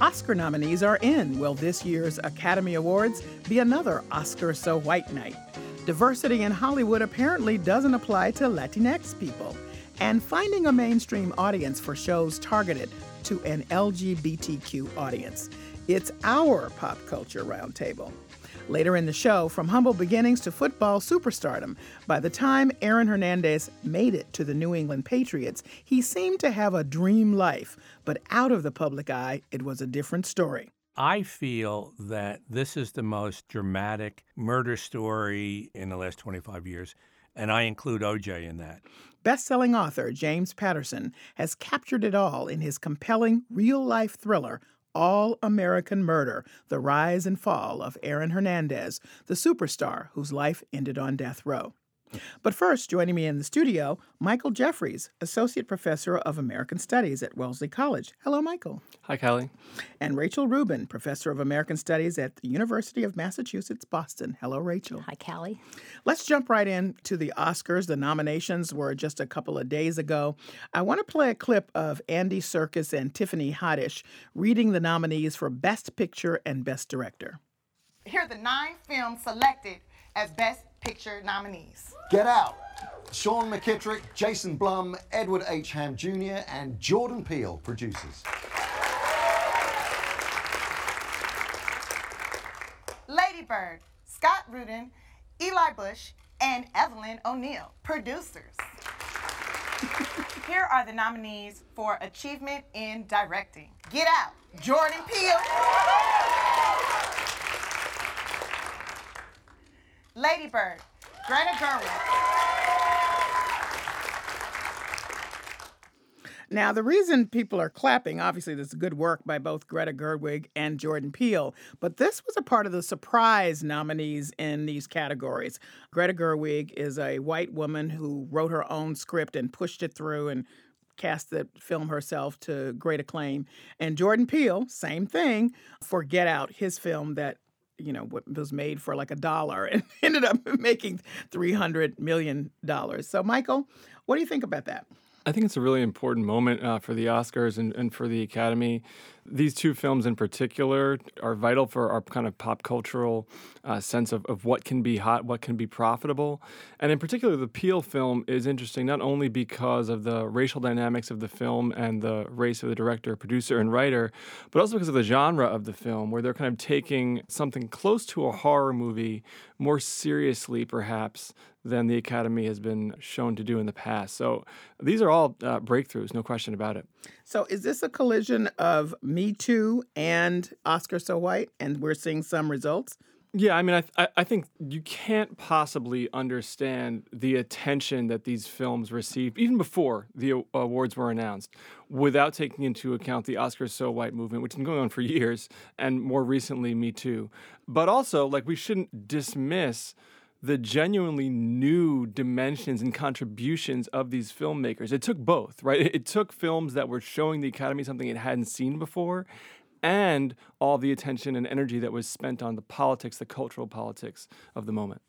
Oscar nominees are in. Will this year's Academy Awards be another Oscar So White night? Diversity in Hollywood apparently doesn't apply to Latinx people. And finding a mainstream audience for shows targeted to an LGBTQ audience. It's our pop culture roundtable. Later in the show, from humble beginnings to football superstardom, by the time Aaron Hernandez made it to the New England Patriots, he seemed to have a dream life, but out of the public eye, it was a different story. I feel that this is the most dramatic murder story in the last 25 years, and I include OJ in that. Best-selling author James Patterson has captured it all in his compelling real-life thriller all American Murder The Rise and Fall of Aaron Hernandez, the superstar whose life ended on death row. But first, joining me in the studio, Michael Jeffries, Associate Professor of American Studies at Wellesley College. Hello, Michael. Hi, Kelly. And Rachel Rubin, Professor of American Studies at the University of Massachusetts, Boston. Hello, Rachel. Hi, Callie. Let's jump right in to the Oscars. The nominations were just a couple of days ago. I want to play a clip of Andy Serkis and Tiffany Haddish reading the nominees for Best Picture and Best Director. Here are the nine films selected as Best Picture nominees. Get Out. Sean McKittrick, Jason Blum, Edward H. Hamm Jr., and Jordan Peele, producers. Lady Bird, Scott Rudin, Eli Bush, and Evelyn O'Neill, producers. Here are the nominees for Achievement in Directing. Get Out, Jordan Peele. Lady Bird, Greta Gerwig. Now, the reason people are clapping, obviously, this is good work by both Greta Gerwig and Jordan Peele, but this was a part of the surprise nominees in these categories. Greta Gerwig is a white woman who wrote her own script and pushed it through and cast the film herself to great acclaim. And Jordan Peele, same thing, for Get Out, his film that you know what was made for like a dollar and ended up making 300 million dollars. So Michael, what do you think about that? I think it's a really important moment uh, for the Oscars and, and for the Academy. These two films in particular are vital for our kind of pop cultural uh, sense of, of what can be hot, what can be profitable. And in particular, the Peele film is interesting not only because of the racial dynamics of the film and the race of the director, producer, and writer, but also because of the genre of the film, where they're kind of taking something close to a horror movie more seriously, perhaps, than the Academy has been shown to do in the past. So these are all uh, breakthroughs, no question about it. So is this a collision of Me Too and Oscar So White, and we're seeing some results? Yeah, I mean, I, I think you can't possibly understand the attention that these films received, even before the awards were announced, without taking into account the Oscars So White movement, which has been going on for years, and more recently, Me Too. But also, like, we shouldn't dismiss the genuinely new dimensions and contributions of these filmmakers. It took both, right? It took films that were showing the Academy something it hadn't seen before and all the attention and energy that was spent on the politics, the cultural politics of the moment.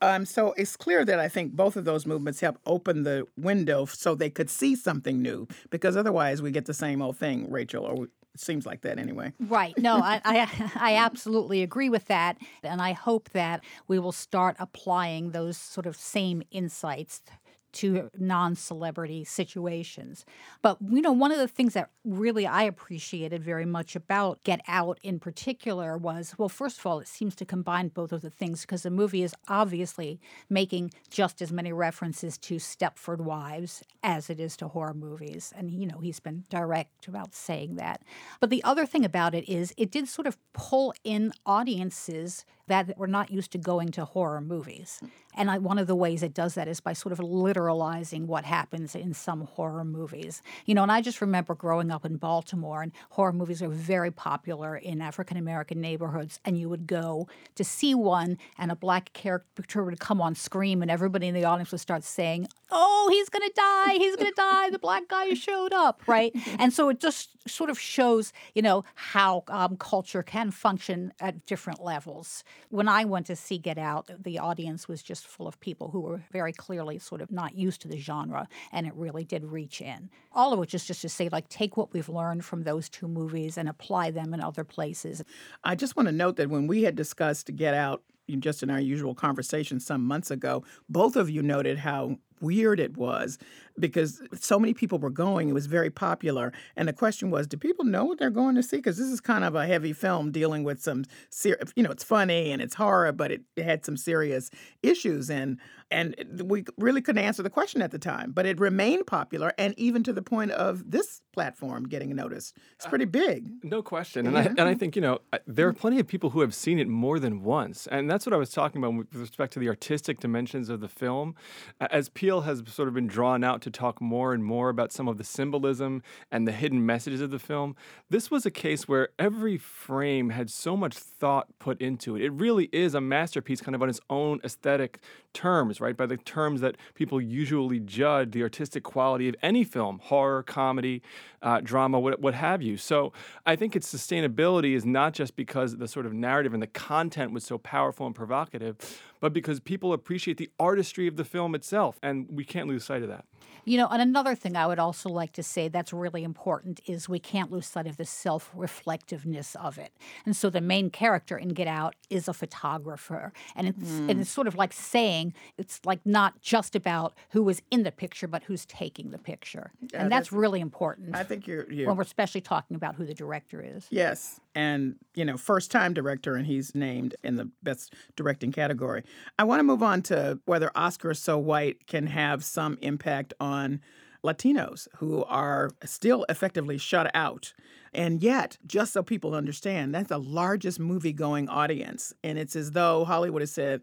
Um, so it's clear that I think both of those movements help open the window so they could see something new, because otherwise we get the same old thing, Rachel, or seems like that anyway. Right. No, I, I, I absolutely agree with that. And I hope that we will start applying those sort of same insights to non celebrity situations. But, you know, one of the things that really I appreciated very much about Get Out in particular was well, first of all, it seems to combine both of the things because the movie is obviously making just as many references to Stepford Wives as it is to horror movies. And, you know, he's been direct about saying that. But the other thing about it is it did sort of pull in audiences that we're not used to going to horror movies. And I, one of the ways it does that is by sort of literalizing what happens in some horror movies. You know, and I just remember growing up in Baltimore, and horror movies are very popular in African American neighborhoods. And you would go to see one, and a black character would come on screen, and everybody in the audience would start saying, Oh, he's going to die. He's going to die. The black guy showed up, right? And so it just sort of shows, you know, how um, culture can function at different levels. When I went to see Get Out, the audience was just full of people who were very clearly sort of not used to the genre, and it really did reach in. All of which is just to say, like, take what we've learned from those two movies and apply them in other places. I just want to note that when we had discussed Get Out just in our usual conversation some months ago, both of you noted how weird it was because so many people were going. It was very popular. And the question was, do people know what they're going to see? Because this is kind of a heavy film dealing with some, ser- you know, it's funny and it's horror, but it, it had some serious issues. And and we really couldn't answer the question at the time, but it remained popular, and even to the point of this platform getting noticed. It's pretty big. Uh, no question, and I and I think you know there are plenty of people who have seen it more than once, and that's what I was talking about with respect to the artistic dimensions of the film. As Peele has sort of been drawn out to talk more and more about some of the symbolism and the hidden messages of the film, this was a case where every frame had so much thought put into it. It really is a masterpiece, kind of on its own aesthetic terms, right? By the terms that people usually judge the artistic quality of any film, horror, comedy, uh, drama, what, what have you. So I think its sustainability is not just because the sort of narrative and the content was so powerful and provocative, but because people appreciate the artistry of the film itself. And we can't lose sight of that. You know, and another thing I would also like to say that's really important is we can't lose sight of the self reflectiveness of it. And so the main character in Get Out is a photographer. And it's, mm. and it's sort of like saying it's like not just about who is in the picture, but who's taking the picture. Yeah, and that's, that's, really important. I think you're, you're. When we're especially talking about who the director is. Yes. And, you know, first time director, and he's named in the best directing category. I want to move on to whether Oscar So White can have some impact on Latinos who are still effectively shut out. And yet, just so people understand, that's the largest movie going audience. And it's as though Hollywood has said,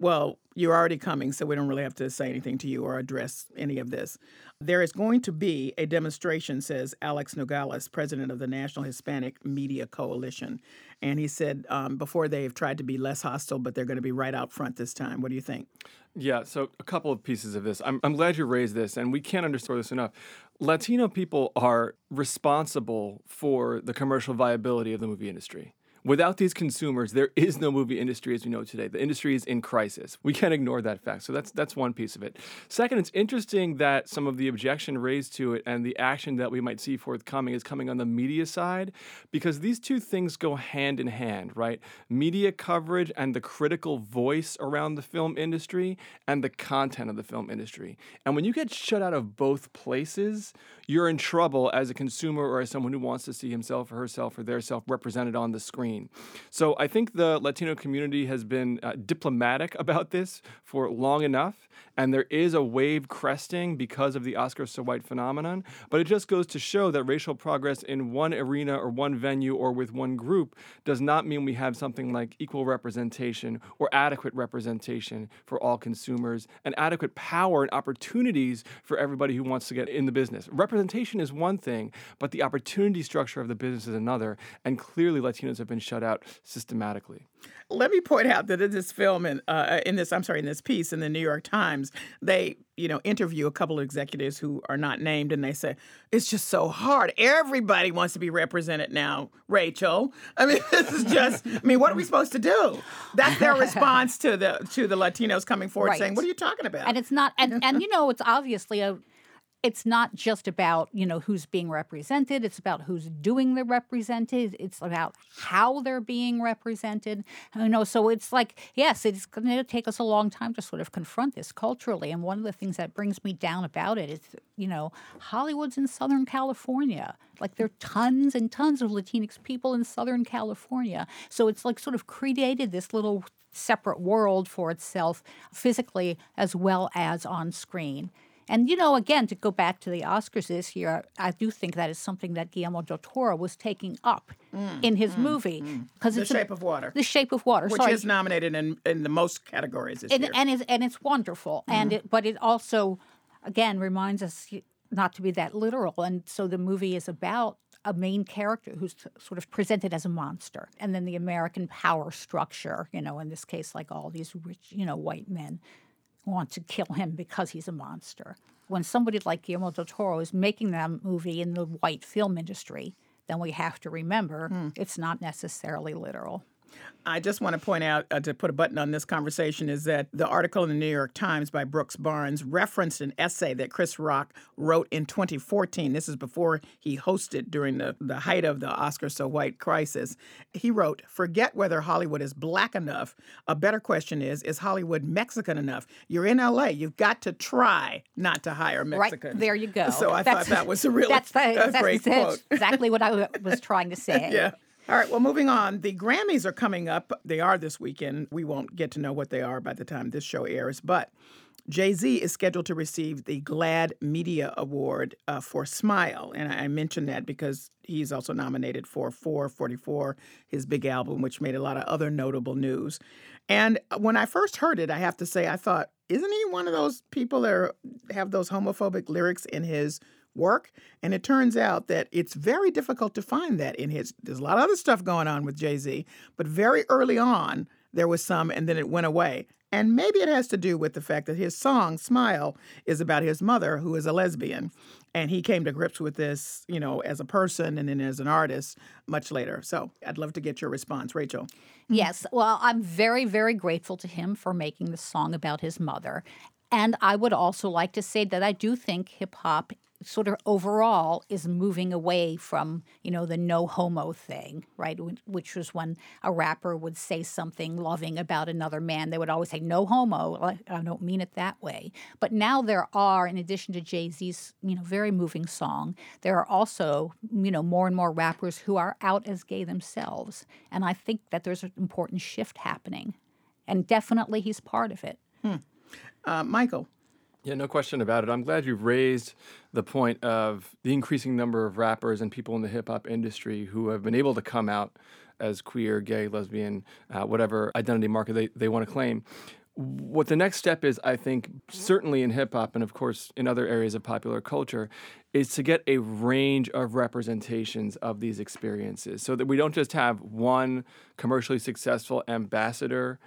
well, you're already coming, so we don't really have to say anything to you or address any of this. There is going to be a demonstration, says Alex Nogales, president of the National Hispanic Media Coalition. And he said um, before they've tried to be less hostile, but they're going to be right out front this time. What do you think? Yeah, so a couple of pieces of this. I'm, I'm glad you raised this, and we can't underscore this enough. Latino people are responsible for the commercial viability of the movie industry. Without these consumers, there is no movie industry as we know today. The industry is in crisis. We can't ignore that fact. So that's that's one piece of it. Second, it's interesting that some of the objection raised to it and the action that we might see forthcoming is coming on the media side because these two things go hand in hand, right? Media coverage and the critical voice around the film industry and the content of the film industry. And when you get shut out of both places, you're in trouble as a consumer or as someone who wants to see himself or herself or their self represented on the screen. So I think the Latino community has been uh, diplomatic about this for long enough, and there is a wave cresting because of the Oscar so white phenomenon. But it just goes to show that racial progress in one arena or one venue or with one group does not mean we have something like equal representation or adequate representation for all consumers and adequate power and opportunities for everybody who wants to get in the business representation is one thing, but the opportunity structure of the business is another. And clearly, Latinos have been shut out systematically. Let me point out that in this film and uh, in this, I'm sorry, in this piece in the New York Times, they you know interview a couple of executives who are not named, and they say it's just so hard. Everybody wants to be represented now, Rachel. I mean, this is just. I mean, what are we supposed to do? That's their response to the to the Latinos coming forward right. saying, "What are you talking about?" And it's not, and and you know, it's obviously a it's not just about you know who's being represented it's about who's doing the represented it's about how they're being represented you know so it's like yes it's going to take us a long time to sort of confront this culturally and one of the things that brings me down about it is you know hollywood's in southern california like there are tons and tons of latinx people in southern california so it's like sort of created this little separate world for itself physically as well as on screen and, you know, again, to go back to the Oscars this year, I do think that is something that Guillermo del Toro was taking up Mm, in his mm, movie. because it's The a- Shape of Water. The Shape of Water. Which sorry. is nominated in, in the most categories this and, year. and, it's, and it's wonderful. And Mhm. it, but it also, again, reminds us not to be that literal. And so the movie is about a main character who's t- sort of presented as a monster, and then the American power structure. You know, in this case, like all these rich, you know, white men want to kill him because he's a monster. When somebody like Guillermo del Toro is making that movie in the white film industry, then we have to remember Hmm. it's not necessarily literal. I just want to point out uh, to put a button on this conversation is that the article in the New York Times by Brooks Barnes referenced an essay that Chris Rock wrote in 2014. This is before he hosted during the, the height of the Oscar So White crisis. He wrote, Forget whether Hollywood is black enough. A better question is, is Hollywood Mexican enough? You're in LA. You've got to try not to hire Mexicans. Right there, you go. So I That's- thought that was a really that's, the, that's great quote. exactly what I was trying to say. Yeah. All right, well, moving on. The Grammys are coming up. They are this weekend. We won't get to know what they are by the time this show airs, but Jay Z is scheduled to receive the GLAAD Media Award uh, for Smile. And I mentioned that because he's also nominated for 444, his big album, which made a lot of other notable news. And when I first heard it, I have to say, I thought, isn't he one of those people that are, have those homophobic lyrics in his work. And it turns out that it's very difficult to find that in his. There's a lot of other stuff going on with Jay Z, but very early on, there was some, and then it went away. And maybe it has to do with the fact that his song, Smile, is about his mother, who is a lesbian. And he came to grips with this, you know, as a person and then as an artist much later. So I'd love to get your response, Rachel. Yes. Well, I'm very, very grateful to him for making the song about his mother. And I would also like to say that I do think hip hop sort of overall is moving away from, you know, the no homo thing, right? Which was when a rapper would say something loving about another man, they would always say no homo. I don't mean it that way. But now there are, in addition to Jay Z's, you know, very moving song, there are also, you know, more and more rappers who are out as gay themselves. And I think that there's an important shift happening. And definitely he's part of it. Uh, Michael. Yeah, no question about it. I'm glad you've raised the point of the increasing number of rappers and people in the hip hop industry who have been able to come out as queer, gay, lesbian, uh, whatever identity marker they, they want to claim. What the next step is, I think, certainly in hip hop and of course in other areas of popular culture, is to get a range of representations of these experiences so that we don't just have one commercially successful ambassador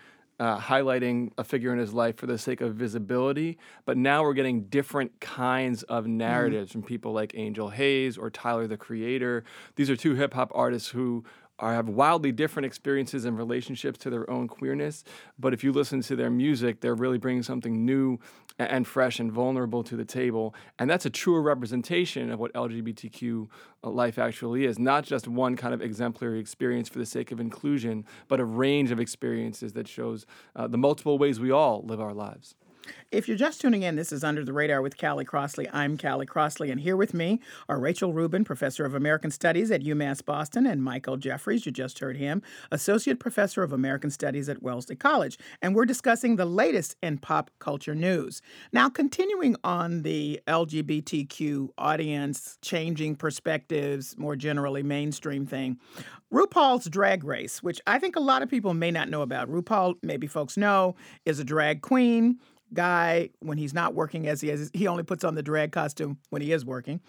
uh, highlighting a figure in his life for the sake of visibility, but now we're getting different kinds of narratives from people like Angel Haze or Tyler the Creator. These are two hip hop artists who are, have wildly different experiences and relationships to their own queerness. But if you listen to their music, they're really bringing something new and fresh and vulnerable to the table. And that's a truer representation of what LGBTQ life actually is. Not just one kind of exemplary experience for the sake of inclusion, but a range of experiences that shows uh, the multiple ways we all live our lives. If you're just tuning in, this is Under the Radar with Callie Crossley. I'm Callie Crossley, and here with me are Rachel Rubin, Professor of American Studies at UMass Boston, and Michael Jeffries, you just heard him, Associate Professor of American Studies at Wellesley College. And we're discussing the latest in pop culture news. Now, continuing on the LGBTQ audience, changing perspectives, more generally mainstream thing, RuPaul's Drag Race, which I think a lot of people may not know about. RuPaul, maybe folks know, is a drag queen guy when he's not working as he is he only puts on the drag costume when he is working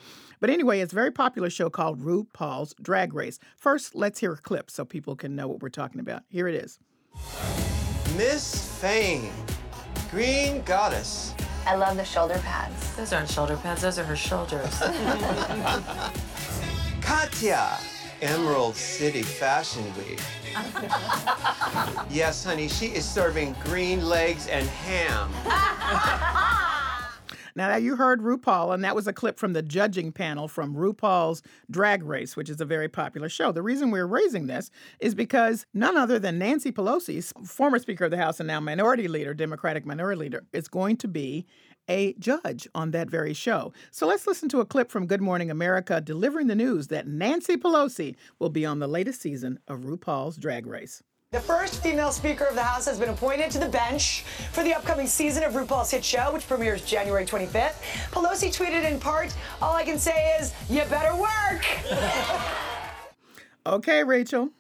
but anyway it's a very popular show called rupaul's drag race first let's hear a clip so people can know what we're talking about here it is Miss Fame, Green Goddess. I love the shoulder pads. Those aren't shoulder pads, those are her shoulders. Katya, Emerald City Fashion Week. yes, honey, she is serving green legs and ham. Now, you heard RuPaul, and that was a clip from the judging panel from RuPaul's Drag Race, which is a very popular show. The reason we're raising this is because none other than Nancy Pelosi, former Speaker of the House and now Minority Leader, Democratic Minority Leader, is going to be a judge on that very show. So let's listen to a clip from Good Morning America delivering the news that Nancy Pelosi will be on the latest season of RuPaul's Drag Race. The first female Speaker of the House has been appointed to the bench for the upcoming season of RuPaul's hit show, which premieres January 25th. Pelosi tweeted in part, All I can say is, you better work. okay, Rachel.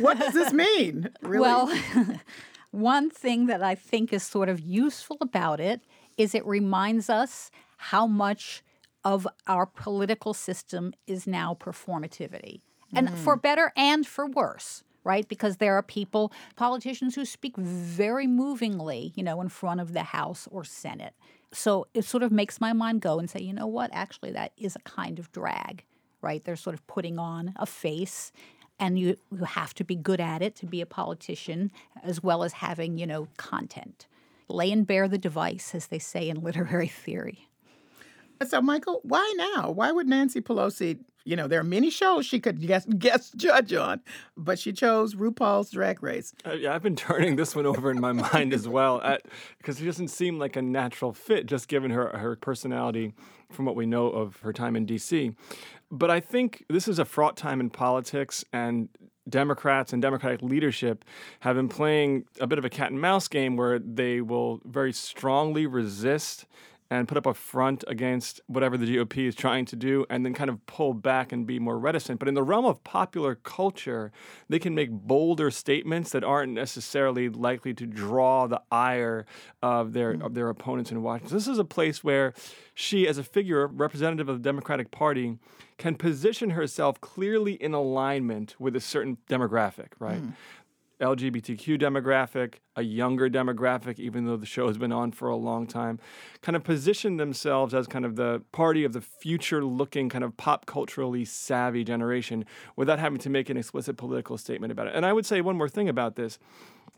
What does this mean? Really? Well, one thing that I think is sort of useful about it is it reminds us how much of our political system is now performativity, and Mm. for better and for worse. Right, because there are people, politicians who speak very movingly, you know, in front of the House or Senate. So it sort of makes my mind go and say, you know what, actually, that is a kind of drag, right? They're sort of putting on a face, and you, you have to be good at it to be a politician, as well as having, you know, content. Lay and bear the device, as they say in literary theory. So, Michael, why now? Why would Nancy Pelosi? You know, there are many shows she could guest, guest judge on, but she chose RuPaul's Drag Race. Uh, yeah, I've been turning this one over in my mind as well, because she doesn't seem like a natural fit, just given her her personality from what we know of her time in D.C. But I think this is a fraught time in politics, and Democrats and Democratic leadership have been playing a bit of a cat and mouse game where they will very strongly resist and put up a front against whatever the GOP is trying to do and then kind of pull back and be more reticent. But in the realm of popular culture, they can make bolder statements that aren't necessarily likely to draw the ire of their of their opponents in Washington. This is a place where she, as a figure representative of the Democratic Party, can position herself clearly in alignment with a certain demographic, right? Hmm. LGBTQ demographic, a younger demographic, even though the show has been on for a long time, kind of position themselves as kind of the party of the future looking, kind of pop culturally savvy generation without having to make an explicit political statement about it. And I would say one more thing about this.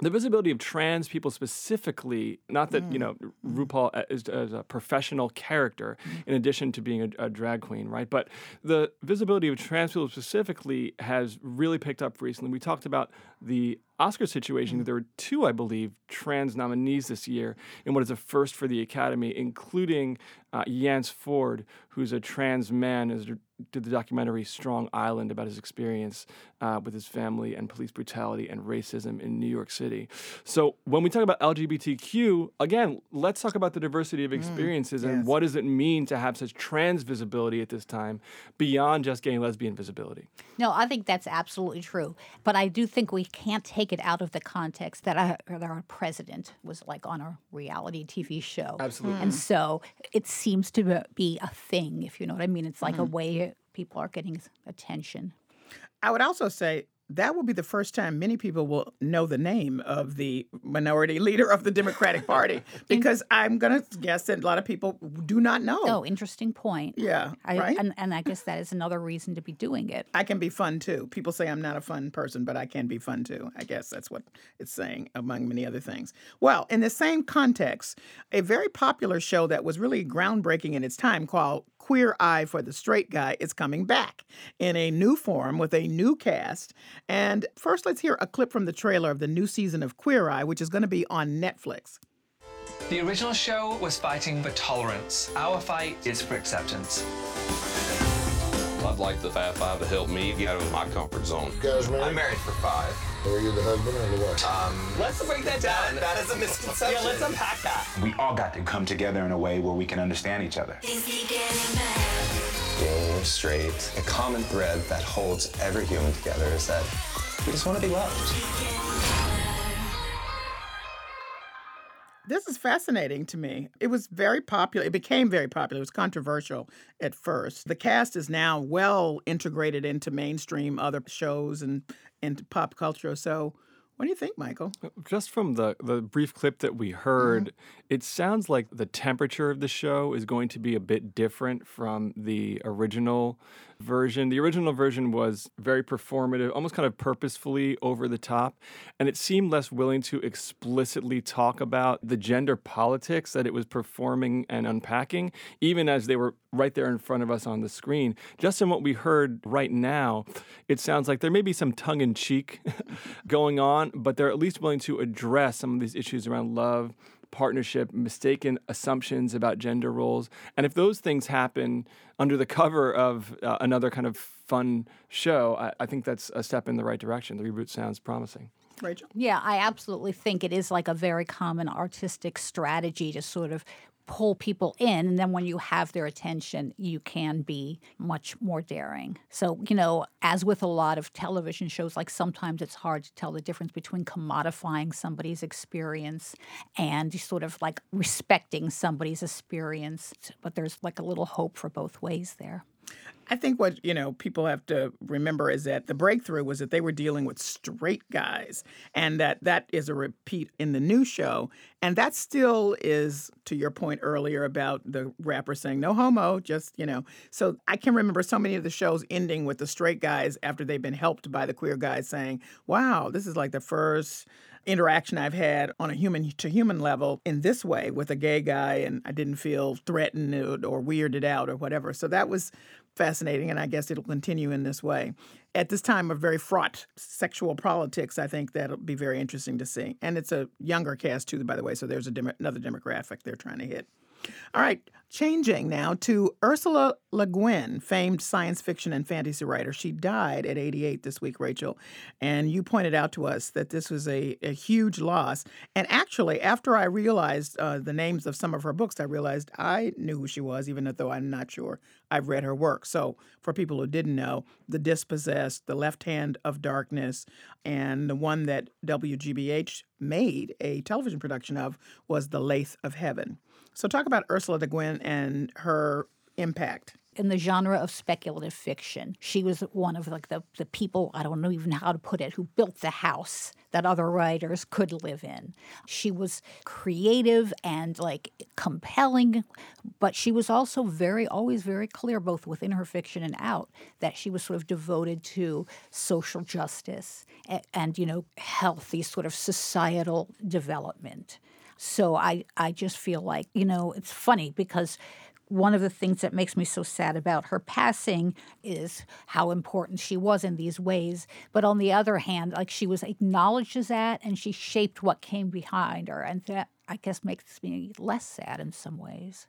The visibility of trans people specifically, not that, you mm. know, RuPaul is, is a professional character mm. in addition to being a, a drag queen, right? But the visibility of trans people specifically has really picked up recently. We talked about the Oscar situation. There were two, I believe, trans nominees this year in what is a first for the Academy, including uh, Yance Ford, who's a trans man, as did the documentary Strong Island about his experience uh, with his family and police brutality and racism in New York City. So when we talk about LGBTQ, again, let's talk about the diversity of experiences and yes. what does it mean to have such trans visibility at this time beyond just gay and lesbian visibility. No, I think that's absolutely true. But I do think we can't take it out of the context that our, that our president was like on a reality TV show. Absolutely. And so it seems to be a thing, if you know what I mean. It's like a Mhm. way people are getting attention. I would also say that will be the first time many people will know the name of the minority leader of the Democratic Party because I'm going to guess that a lot of people do not know. Oh, interesting point. Yeah, I, right? and, and I guess that is another reason to be doing it. I can be fun too. People say I'm not a fun person, but I can be fun too. I guess that's what it's saying, among many other things. Well, in the same context, a very popular show that was really groundbreaking in its time called Queer Eye for the Straight Guy is coming back in a new form with a new cast. And first, let's hear a clip from the trailer of the new season of Queer Eye, which is going to be on Netflix. The original show was fighting for tolerance. Our fight is for acceptance. I'd like the Fab Five to help me get out of my comfort zone. guys married? I'm married for five. Are you the husband or the wife? Um, let's break that down. That is a misconception. Yeah, let's unpack that. We all got to come together in a way where we can understand each other. Being straight, a common thread that holds every human together is that we just want to be loved. This is fascinating to me. It was very popular. It became very popular. It was controversial at first. The cast is now well integrated into mainstream other shows and into pop culture. So, what do you think, Michael? Uh, just from the, the brief clip that we heard, mm-hmm. it sounds like the temperature of the show is going to be a bit different from the original version. The original version was very performative, almost kind of purposefully over the top, and it seemed less willing to explicitly talk about the gender politics that it was performing and unpacking, even as they were right there in front of us on the screen. Just in what we heard right now, it sounds like there may be some tongue in cheek going on, but they're at least willing to address some of these issues around love partnership, mistaken assumptions about gender roles. And if those things happen under the cover of uh, another kind of fun show, I, I think that's a step in the right direction. The reboot sounds promising. Rachel? Yeah, I absolutely think it is like a very common artistic strategy to sort of pull people in and then when you have their attention you can be much more daring. So you know as with a lot of television shows like sometimes it's hard to tell the difference between commodifying somebody's experience and sort of like respecting somebody's experience but there's like a little hope for both ways there I think what you know people have to remember is that the breakthrough was that they were dealing with straight guys, and that that is a repeat in the new show, and that still is to your point earlier about the rapper saying no homo, just you know. So I can remember so many of the shows ending with the straight guys after they've been helped by the queer guys saying, "Wow, this is like the first." interaction I've had on a human to human level in this way with a gay guy, and I didn't feel threatened or weirded out or whatever. So that was fascinating, and I guess it'll continue in this way. At this time of very fraught sexual politics, I think that'll be very interesting to see. And it's a younger cast, too, by the way, so there's dem- another demographic they're trying to hit. All right, changing now to Ursula Le Guin, famed science fiction and fantasy writer. She died at 88 this week, Rachel. And you pointed out to us that this was a, a huge loss. And actually, after I realized uh, the names of some of her books, I realized I knew who she was, even though I'm not sure I've read her work. So, for people who didn't know, The Dispossessed, The Left Hand of Darkness, and the one that WGBH made a television production of was The Lathe of Heaven. So, talk about Ursula Le Guin and her impact in the genre of speculative fiction. She was one of like the, the people, I don't know even how to put it, who built the house that other writers could live in. She was creative and like compelling, but she was also very, always very clear, both within her fiction and out, that she was sort of devoted to social justice and, and you know, healthy sort of societal development. So I, I just feel like, you know, it's funny because one of the things that makes me so sad about her passing is how important she was in these ways. But on the other hand, like she was acknowledged as that and she shaped what came behind her. And that, I guess, makes me less sad in some ways.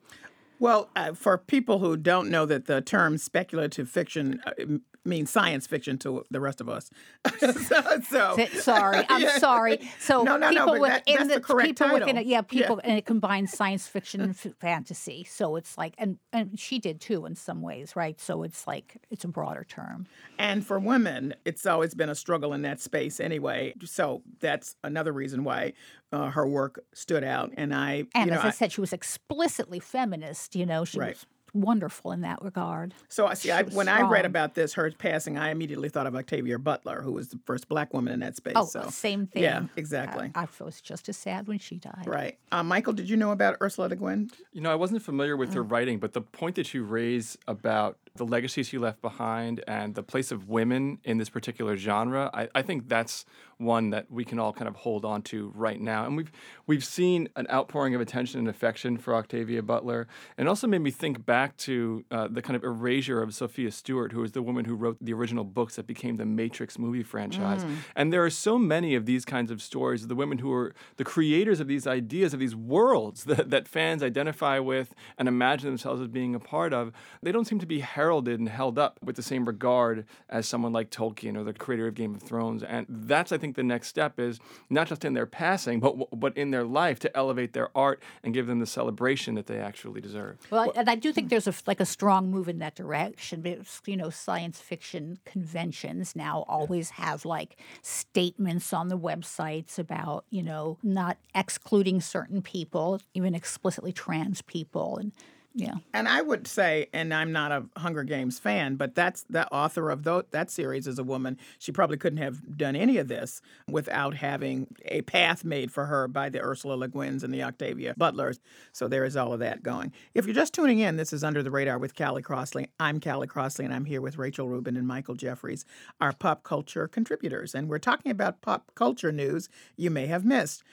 Well, uh, for people who don't know that the term speculative fiction uh, means science fiction to the rest of us. so, so, sorry, I'm yeah. sorry. So no, no, people no, within that, the, the people title. within it, yeah, people, yeah. and it combines science fiction and fantasy. So it's like, and and she did too in some ways, right? So it's like it's a broader term. And for women, it's always been a struggle in that space anyway. So that's another reason why uh, her work stood out. And I, and you know, as I, I, said, she was explicitly feminist. You know, she right. was wonderful in that regard. So I see. I, when strong. I read about this, her passing, I immediately thought of Octavia Butler, who was the first black woman in that space. Oh, so. same thing. Yeah, exactly. I, I was just as sad when she died. Right. Uh, Michael, did you know about Ursula Le Guin? You know, I wasn't familiar with her Mm. writing, but the point that you raise about the legacy she left behind and the place of women in this particular genre, I, I think that's one that we can all kind of hold on to right now. And we've we've seen an outpouring of attention and affection for Octavia Butler, and also made me think back to uh, the kind of erasure of Sophia Stewart, who was the woman who wrote the original books that became the Matrix movie franchise. Mm. And there are so many of these kinds of stories of the women who are the creators of these ideas, of these worlds that, that fans identify with and imagine themselves as being a part of. They don't seem to be heralded and held up with the same regard as someone like Tolkien or the creator of Game of Thrones. And that's, I think, the next step is not just in their passing, but but in their life to elevate their art and give them the celebration that they actually deserve. Well, and I do think there's a, like a strong move in that direction. You know, science fiction conventions now always have like statements on the websites about, you know, not excluding certain people, even explicitly trans people, and Yeah. And I would say, and I'm not a Hunger Games fan, but that's the author of that series is a woman. She probably couldn't have done any of this without having a path made for her by the Ursula Le Guins and the Octavia Butlers. So there is all of that going. If you're just tuning in, this is Under the Radar with Callie Crossley. I'm Callie Crossley, and I'm here with Rachel Rubin and Michael Jeffries, our pop culture contributors. And we're talking about pop culture news you may have missed.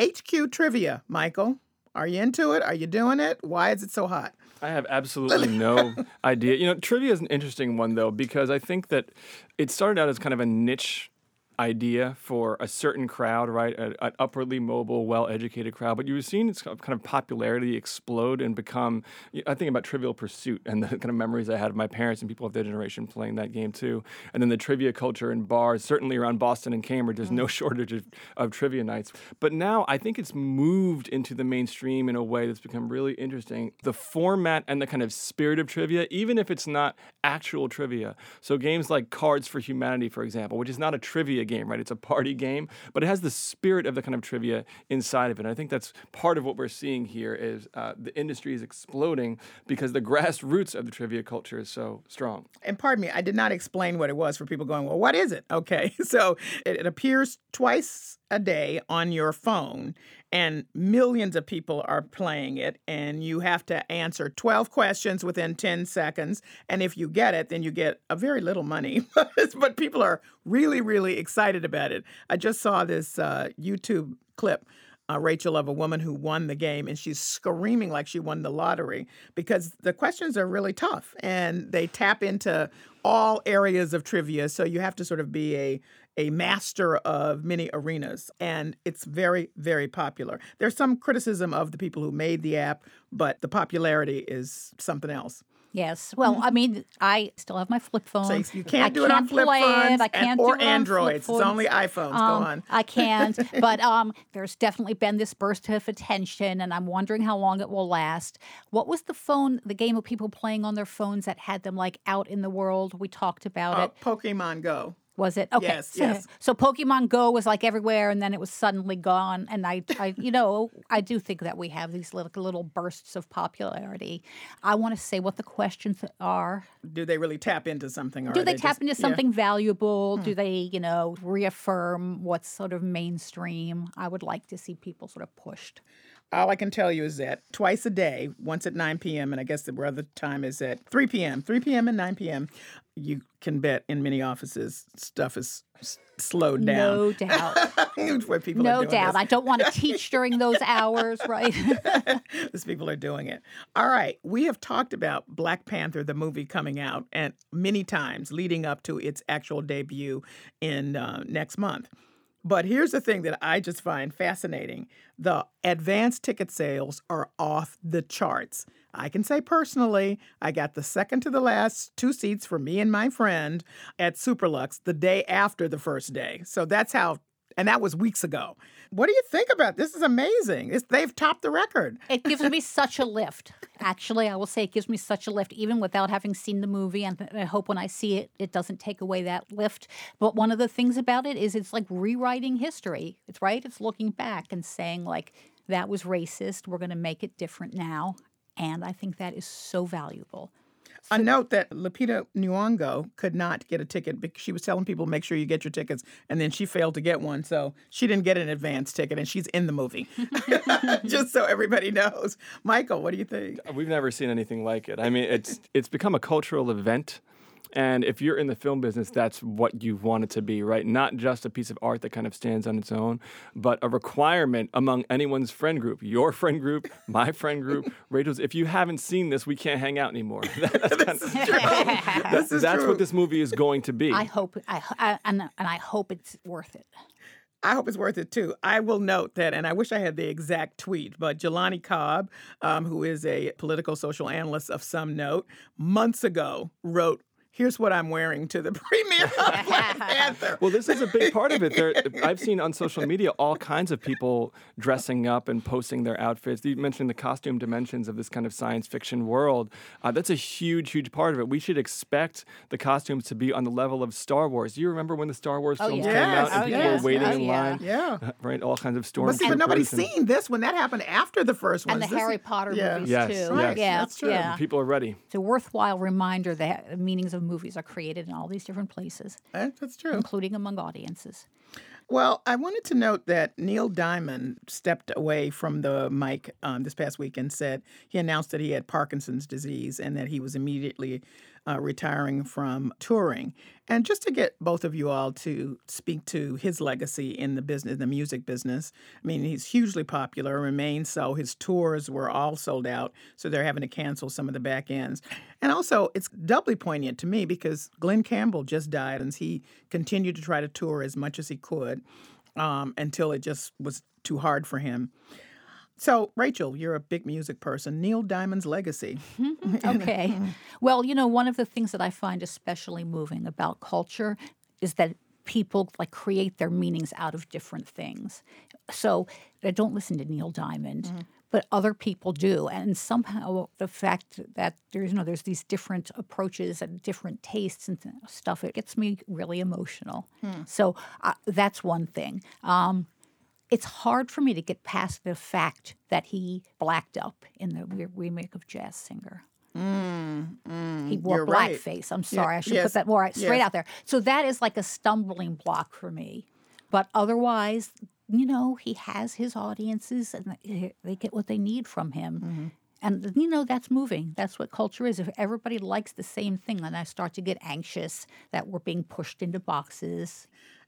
HQ trivia, Michael. Are you into it? Are you doing it? Why is it so hot? I have absolutely no idea. You know, trivia is an interesting one though because I think that it started out as kind of a niche idea for a certain crowd, right? A, an upwardly mobile, well-educated crowd. But you've seen its uh, kind of popularity explode and become. I think about Trivial Pursuit and the kind of memories I had of my parents and people of their generation playing that game too. And then the trivia culture in bars, certainly around Boston and Cambridge, there's mm-hmm. no shortage of, of trivia nights. But now I think it's moved into the mainstream in a way that's become really interesting. The format and the kind of spirit of trivia, even if it's not actual trivia. So games like Cards for Humanity, for example, which is not a trivia game, right? It's a party game, but it has the spirit of the kind of trivia inside of it. And I think that's part of what we're seeing here is uh, the industry is exploding because the grassroots of the trivia culture is so strong. And pardon me, I did not explain what it was for people going, well, what is it? Okay, so it, it appears twice a day on your phone and millions of people are playing it and you have to answer 12 questions within 10 seconds and if you get it then you get a very little money but people are really really excited about it i just saw this uh, youtube clip uh, Rachel, of a woman who won the game, and she's screaming like she won the lottery because the questions are really tough and they tap into all areas of trivia. So you have to sort of be a a master of many arenas, and it's very, very popular. There's some criticism of the people who made the app, but the popularity is something else. Yes. Well, I mean, I still have my flip phone. So you can't I do it on flip phones. I can't and, do or it Androids. It's only iPhones. Um, Go on. I can't. but um, there's definitely been this burst of attention, and I'm wondering how long it will last. What was the phone, the game of people playing on their phones that had them like out in the world? We talked about Uh, it. Pokemon Go. Was it okay? Yes, so, yes. So Pokemon Go was like everywhere, and then it was suddenly gone. And I, I, you know, I do think that we have these little little bursts of popularity. I want to say what the questions are. Do they really tap into something? Or Do are they, tap just- into yeah. something valuable? Hmm. Do they, you know, reaffirm what's sort of mainstream? I would like to see people sort of pushed. All I can tell you is that twice a day, once at 9 p.m., and I guess the other time is at 3 p.m., 3 p.m. and 9 p.m., you can bet in many offices stuff is s- slowed down. No doubt. Where people are no doubt. this. I don't want to teach during those hours, right? These people are doing it. All right. We have talked about Black Panther, the movie coming out, and many times leading up to its actual debut in uh, next month. But here's the thing that I just find fascinating the advance ticket sales are off the charts. I can say personally, I got the second to the last two seats for me and my friend at Superlux the day after the first day. So that's how, and that was weeks ago. What do you think about this? Is amazing. It's, they've topped the record. It gives me such a lift. Actually, I will say it gives me such a lift, even without having seen the movie. And I hope when I see it, it doesn't take away that lift. But one of the things about it is it's like rewriting history. It's right. It's looking back and saying like that was racist. We're going to make it different now. And I think that is so valuable. A note that Lupita Nyong'o could not get a ticket because she was telling people make sure you get your tickets, and then she failed to get one, so she didn't get an advance ticket, and she's in the movie. Just so everybody knows. Michael, what do you think? We've never seen anything like it. I mean, it's it's become a cultural event. And if you're in the film business, that's what you want it to be, right? Not just a piece of art that kind of stands on its own, but a requirement among anyone's friend group, your friend group, my friend group, Rachel's. If you haven't seen this, we can't hang out anymore. that's kind of- that's, is that's true. what this movie is going to be. I hope, I, I and, and I hope it's worth it. I hope it's worth it too. I will note that, and I wish I had the exact tweet, but Jelani Cobb, um, who is a political social analyst of some note, months ago wrote here's what I'm wearing to the premiere of Black Panther. Well, this is a big part of it. There, I've seen on social media all kinds of people dressing up and posting their outfits. You mentioned the costume dimensions of this kind of science fiction world. Uh, that's a huge, huge part of it. We should expect the costumes to be on the level of Star Wars. Do you remember when the Star Wars Oh, films yes. came out and Oh, people yes. were waiting Oh, in yeah. line? Yeah. Right, all kinds of stormtroopers. But see, but nobody's and- seen this when that happened after the first one. And the Harry Potter movies Yes, too. yes. Yeah, That's true. Yeah. People are ready. It's a worthwhile reminder that the meanings of movies are created in all these different places. That's true. Including among audiences. Well, I wanted to note that Neil Diamond stepped away from the mic um, this past week and said he announced that he had Parkinson's disease and that he was immediately uh, retiring from touring. And just to get both of you all to speak to his legacy in the business, the music business. I mean, he's hugely popular, remains so. His tours were all sold out, so they're having to cancel some of the back ends. And also, it's doubly poignant to me because Glen Campbell just died, and he continued to try to tour as much as he could um, until it just was too hard for him. So, Rachel, you're a big music person. Neil Diamond's legacy. okay. Well, you know, one of the things that I find especially moving about culture is that people like create their meanings out of different things. So I don't listen to Neil Diamond. But other people do, and somehow the fact that there's you know there's these different approaches and different tastes and stuff, it gets me really emotional. Hmm. So uh, that's one thing. Um, it's hard for me to get past the fact that he blacked up in the re- remake of Jazz Singer. Mm, mm, He wore you're right. I'm Yeah, sorry, I should yes, put that more straight yes. out there. So that is like a stumbling block for me. But otherwise, you know, he has his audiences and they- they get what they need from him. Mm-hmm. And, you know, that's moving. That's what culture is. If everybody likes the same thing, then I start to get anxious that we're being pushed into boxes.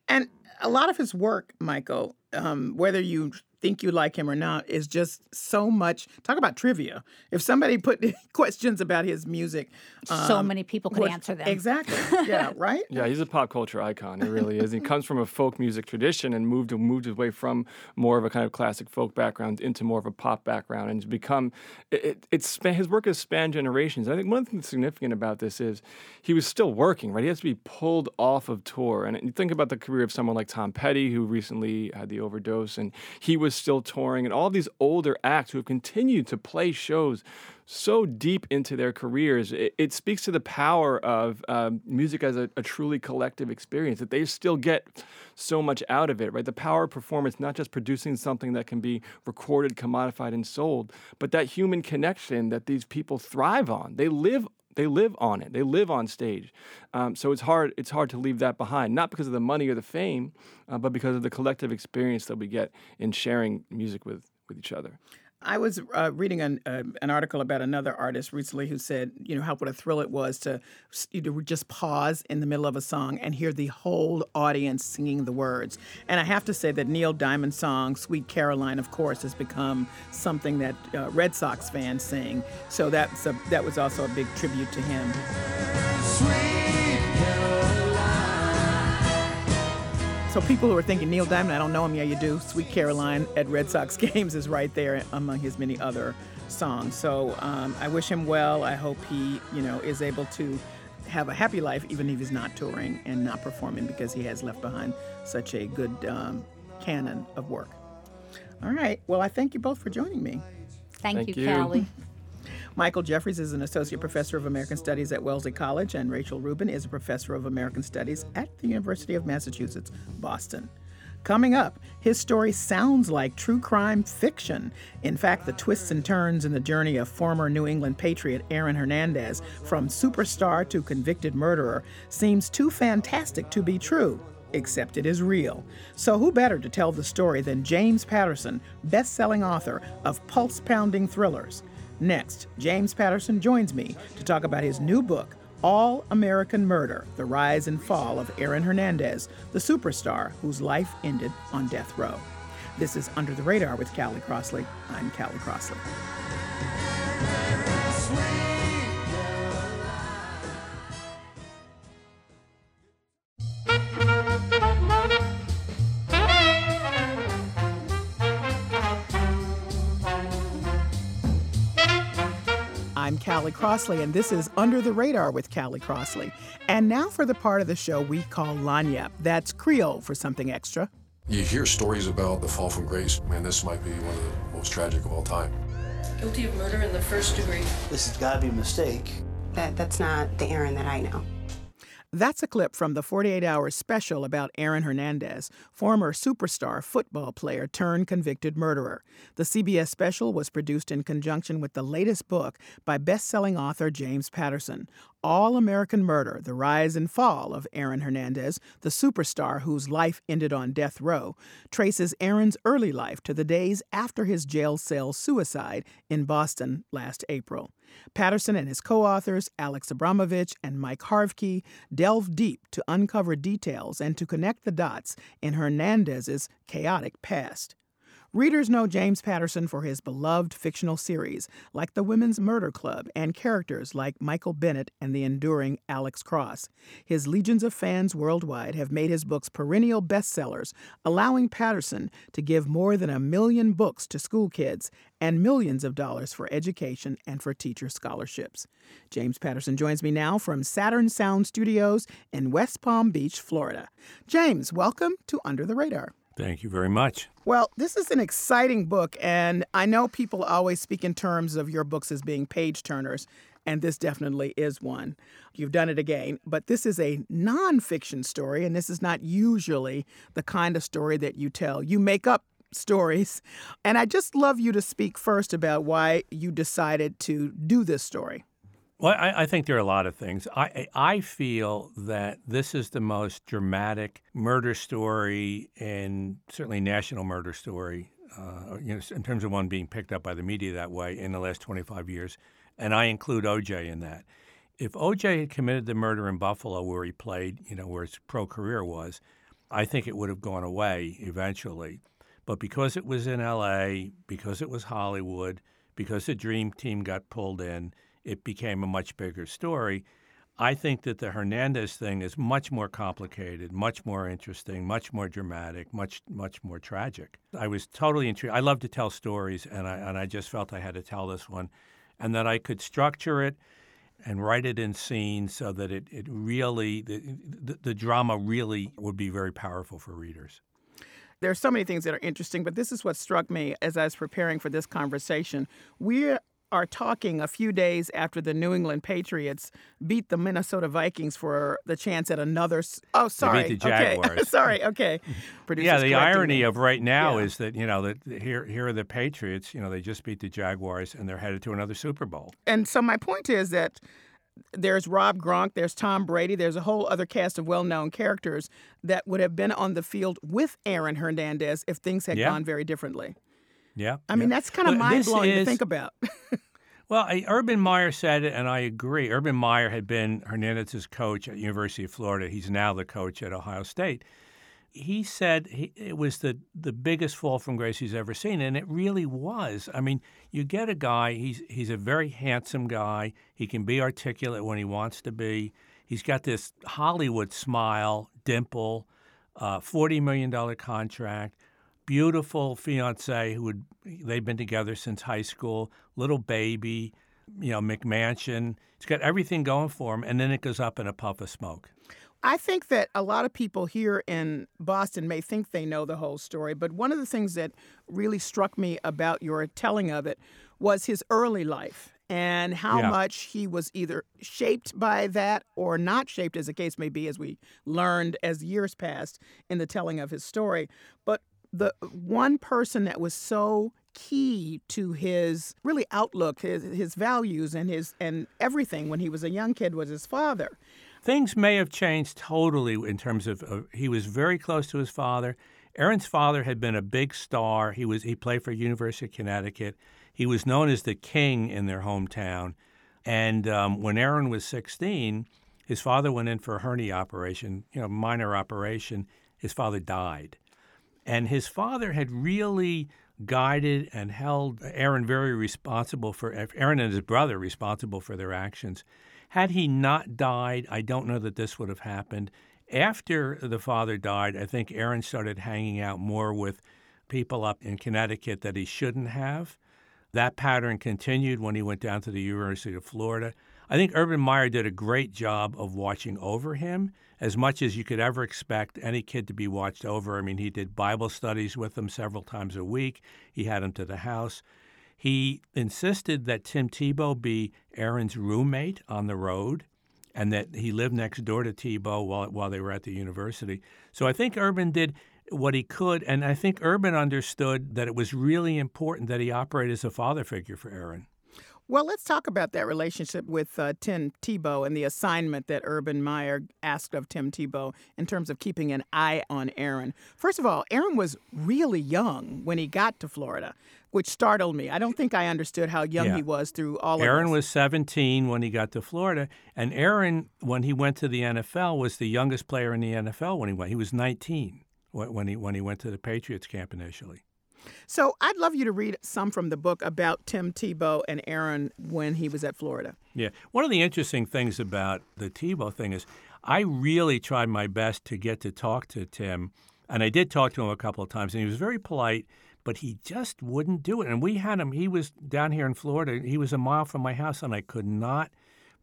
And a lot of his work, Michael, um, whether you think you like him or not, is just so much. Talk about trivia. If somebody put questions about his music, So um, many people could what- answer them. Exactly. Yeah. Right. Yeah, he's a pop culture icon. He really is. He comes from a folk music tradition and moved moved his way from more of a kind of classic folk background into more of a pop background, and has become. It, it, it's his work has spanned generations. I think one of the things significant about this is he was still working. Right, he has to be pulled off of tour, and you think about the career of someone like Tom Petty, who recently had the overdose, and he was still touring, and all these older acts who have continued to play shows so deep into their careers. It, it speaks to the power of um, music as a, a truly collective experience, that they still get so much out of it, right? The power of performance, not just producing something that can be recorded, commodified, and sold, but that human connection that these people thrive on. They live. They live on it. They live on stage, um, so it's hard. It's hard to leave that behind, not because of the money or the fame, uh, but because of the collective experience that we get in sharing music with with each other. I was uh, reading an, uh, an article about another artist recently who said, you know, how what a thrill it was to you know, just pause in the middle of a song and hear the whole audience singing the words. And I have to say that Neil Diamond's song, Sweet Caroline, of course, has become something that uh, Red Sox fans sing. So that's a, that was also a big tribute to him. So people who are thinking Neil Diamond, I don't know him. Yeah, you do. Sweet Caroline at Red Sox games is right there among his many other songs. So um, I wish him well. I hope he, you know, is able to have a happy life, even if he's not touring and not performing, because he has left behind such a good um, canon of work. All right. Well, I thank you both for joining me. Thank, Thank you, you. Callie. Michael Jeffries is an associate professor of American Studies at Wellesley College, and Rachel Rubin is a professor of American Studies at the University of Massachusetts, Boston. Coming up, his story sounds like true crime fiction. In fact, the twists and turns in the journey of former New England patriot Aaron Hernandez from superstar to convicted murderer seems too fantastic to be true except it is real. So, who better to tell the story than James Patterson, best selling author of pulse pounding thrillers? Next, James Patterson joins me to talk about his new book, All American Murder The Rise and Fall of Aaron Hernandez, the superstar whose life ended on death row. This is Under the Radar with Callie Crossley. I'm Callie Crossley. Callie Crossley, and this is Under the Radar with Callie Crossley. And now for the part of the show we call Lagniappe. That's Creole for something extra. You hear stories about the fall from grace. Man, this might be one of the most tragic of all time. Guilty of murder in the first degree. This has got to be a mistake. That, that's not the Aaron that I know. That's a clip from the 48 hour special about Aaron Hernandez, former superstar football player turned convicted murderer. The CBS special was produced in conjunction with the latest book by best selling author James Patterson, All American Murder The Rise and Fall of Aaron Hernandez, the superstar whose life ended on death row, traces Aaron's early life to the days after his jail cell suicide in Boston last April. Patterson and his co authors, Alex Abramovich and Mike Harvkey, delve deep to uncover details and to connect the dots in Hernandez's chaotic past. Readers know James Patterson for his beloved fictional series like The Women's Murder Club and characters like Michael Bennett and the enduring Alex Cross. His legions of fans worldwide have made his books perennial bestsellers, allowing Patterson to give more than a million books to school kids and millions of dollars for education and for teacher scholarships. James Patterson joins me now from Saturn Sound Studios in West Palm Beach, Florida. James, welcome to Under the Radar. Thank you very much. Well, this is an exciting book, and I know people always speak in terms of your books as being page turners, and this definitely is one. You've done it again, but this is a nonfiction story, and this is not usually the kind of story that you tell. You make up stories, and I just love you to speak first about why you decided to do this story. Well, I, I, think there are a lot of things. I I feel that this is the most dramatic murder story and certainly national murder story, uh, you know, in terms of one being picked up by the media that way in the last 25 years, and I include O.J. in that. If O.J. had committed the murder in Buffalo, where he played, you know, where his pro career was, I think it would have gone away eventually. But because it was in L.A., because it was Hollywood, because the Dream Team got pulled in it became a much bigger story. I think that the Hernandez thing is much more complicated, much more interesting, much more dramatic, much much more tragic. I was totally intrigued. I love to tell stories, and I and I just felt I had to tell this one, and that I could structure it and write it in scenes so that it, it really the, the, the drama really would be very powerful for readers. There are so many things that are interesting, but this is what struck me as I was preparing for this conversation. We are talking a few days after the New England Patriots beat the Minnesota Vikings for the chance at another. Oh, sorry. They beat the Jaguars. Okay. sorry. Okay. Producers yeah, the irony me. of right now yeah. is that you know that here here are the Patriots. You know they just beat the Jaguars and they're headed to another Super Bowl. And so my point is that there's Rob Gronk, there's Tom Brady, there's a whole other cast of well-known characters that would have been on the field with Aaron Hernandez if things had yeah. gone very differently. Yeah. I mean, that's kind of mind blowing to think about. well, I, Urban Meyer said it, and I agree. Urban Meyer had been Hernandez's coach at University of Florida. He's now the coach at Ohio State. He said he, it was the, the biggest fall from grace he's ever seen, and it really was. I mean, you get a guy, he's, he's a very handsome guy. He can be articulate when he wants to be. He's got this Hollywood smile, dimple, uh, $40 million contract beautiful fiance who would they've been together since high school, little baby, you know, McMansion. He's got everything going for him, and then it goes up in a puff of smoke. I think that a lot of people here in Boston may think they know the whole story, but one of the things that really struck me about your telling of it was his early life and how yeah. much he was either shaped by that or not shaped, as the case may be, as we learned as years passed in the telling of his story. But the one person that was so key to his really outlook, his his values and his and everything when he was a young kid was his father. Things may have changed totally in terms of, of he was very close to his father. Aaron's father had been a big star. He was he played for University of Connecticut. He was known as the king in their hometown. And um, when Aaron was 16, his father went in for a hernia operation, you know, minor operation. His father died. And his father had really guided and held Aaron very responsible for Aaron and his brother responsible for their actions. Had he not died, I don't know that this would have happened. After the father died, I think Aaron started hanging out more with people up in Connecticut that he shouldn't have. That pattern continued when he went down to the University of Florida. I think Urban Meyer did a great job of watching over him as much as you could ever expect any kid to be watched over. I mean, he did Bible studies with him several times a week, he had him to the house. He insisted that Tim Tebow be Aaron's roommate on the road and that he lived next door to Tebow while, while they were at the university. So I think Urban did what he could, and I think Urban understood that it was really important that he operate as a father figure for Aaron. Well, let's talk about that relationship with uh, Tim Tebow and the assignment that Urban Meyer asked of Tim Tebow in terms of keeping an eye on Aaron. First of all, Aaron was really young when he got to Florida, which startled me. I don't think I understood how young Yeah. he was through all Aaron of. Aaron was 17 when he got to Florida, and Aaron, when he went to the NFL, was the youngest player in the NFL when he went. He was 19 when when he when he went to the Patriots camp initially. So I'd love you to read some from the book about Tim Tebow and Aaron when he was at Florida. Yeah. One of the interesting things about the Tebow thing is I really tried my best to get to talk to Tim, and I did talk to him a couple of times, and he was very polite, but he just wouldn't do it. And we had him, he was down here in Florida, he was a mile from my house, and I could not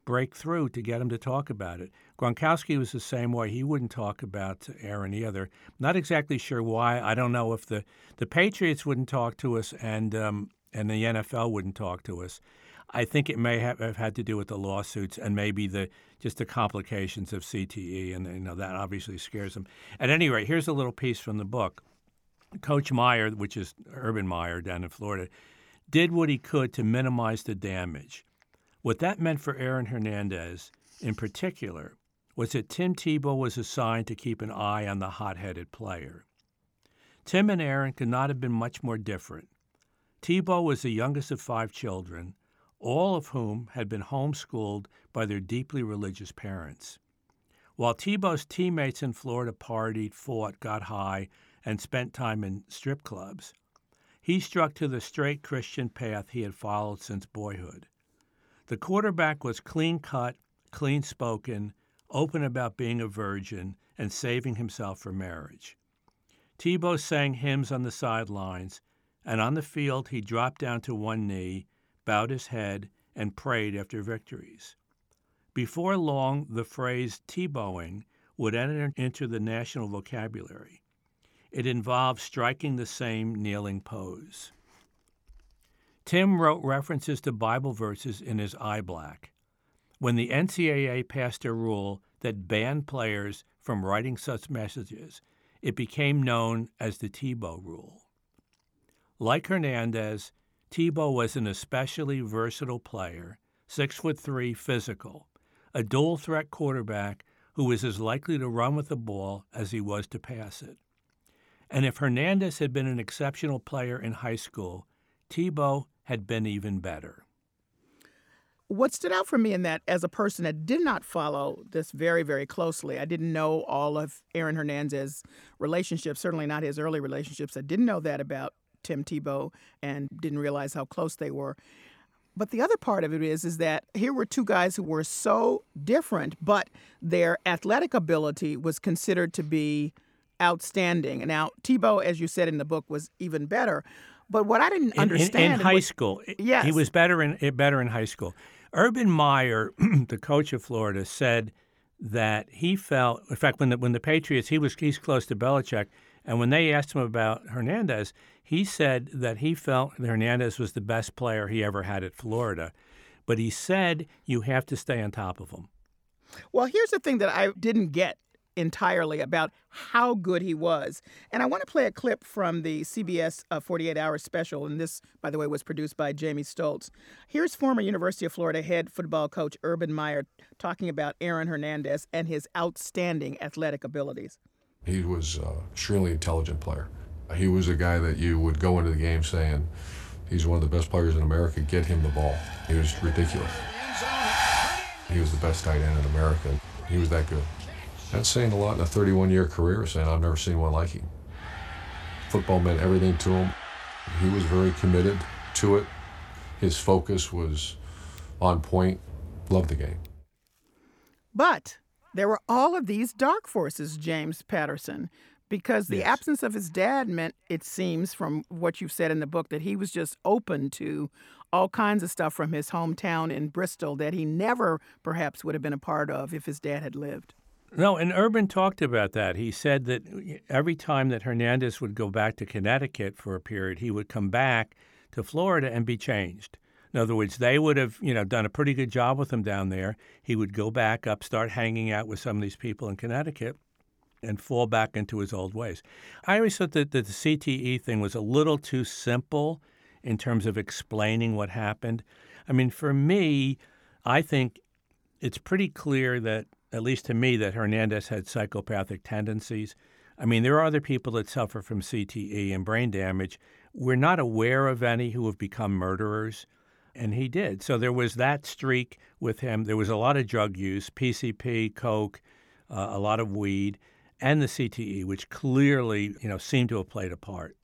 break through to get him to talk about it. Gronkowski was the same way. He wouldn't talk about Aaron either. Not exactly sure why. I don't know if the, the Patriots wouldn't talk to us and um, and the NFL wouldn't talk to us. I think it may have, have had to do with the lawsuits and maybe the just the complications of CTE, and you know that obviously scares them. At any rate, here's a little piece from the book. Coach Meyer, which is Urban Meyer down in Florida, did what he could to minimize the damage. What that meant for Aaron Hernandez in particular was that Tim Tebow was assigned to keep an eye on the hot headed player. Tim and Aaron could not have been much more different. Tebow was the youngest of five children, all of whom had been homeschooled by their deeply religious parents. While Tebow's teammates in Florida partied, fought, got high, and spent time in strip clubs, he struck to the straight Christian path he had followed since boyhood. The quarterback was clean cut, clean spoken, open about being a virgin, and saving himself for marriage. Tebow sang hymns on the sidelines, and on the field he dropped down to one knee, bowed his head, and prayed after victories. Before long, the phrase Tebowing would enter into the national vocabulary. It involved striking the same kneeling pose. Tim wrote references to Bible verses in his eye black. When the NCAA passed a rule that banned players from writing such messages, it became known as the Tebow rule. Like Hernandez, Tebow was an especially versatile player, six foot three, physical, a dual threat quarterback who was as likely to run with the ball as he was to pass it. And if Hernandez had been an exceptional player in high school, Tebow had been even better. What stood out for me in that, as a person that did not follow this very, very closely, I didn't know all of Aaron Hernandez's relationships, certainly not his early relationships. I didn't know that about Tim Tebow and didn't realize how close they were. But the other part of it is, is that here were two guys who were so different, but their athletic ability was considered to be outstanding. Now, Tebow, as you said in the book, was even better. But what I didn't In- in- understand in, high was- school, yes, he was better in eh, better in high school. Urban Meyer, the coach of Florida, said that he felt. In fact, when the when the Patriots, he was he's close to Belichick, and when they asked him about Hernandez, he said that he felt that Hernandez was the best player he ever had at Florida. But he said you have to stay on top of him. Well, here's the thing that I didn't get entirely about how good he was. And I want to play a clip from the CBS uh, 48 Hour special. And this, by the way, was produced by Jamie Stoltz. Here's former University of Florida head football coach Urban Meyer talking about Aaron Hernandez and his outstanding athletic abilities. He was an extremely intelligent player. He was a guy that you would go into the game saying, he's one of the best players in America, get him the ball. He was ridiculous. He was the best tight end in America. He was that good. That's saying a lot in a 31 year career, saying I've never seen one like him. Football meant everything to him. He was very committed to it. His focus was on point. Loved the game. But there were all of these dark forces, James Patterson, because the Yes. absence of his dad meant, it seems from what you've said in the book, that he was just open to all kinds of stuff from his hometown in Bristol that he never perhaps would have been a part of if his dad had lived. No, and Urban talked about that. He said that uh, every time that Hernandez would go back to Connecticut for a period, he would come back to Florida and be changed. In other words, they would have, you know, done a pretty good job with him down there. He would go back up, start hanging out with some of these people in Connecticut, and fall back into his old ways. I always thought that, that the CTE thing was a little too simple in terms of explaining what happened. I mean, for me, I think it's pretty clear that, at least to me, that Hernandez had psychopathic tendencies. I mean, there are other people that suffer from CTE and brain damage. We're not aware of any who have become murderers, and he did. So there was that streak with him. There was a lot of drug use, PCP, coke, uh, a lot of weed, and the CTE, which clearly, you know, seemed to have played a part.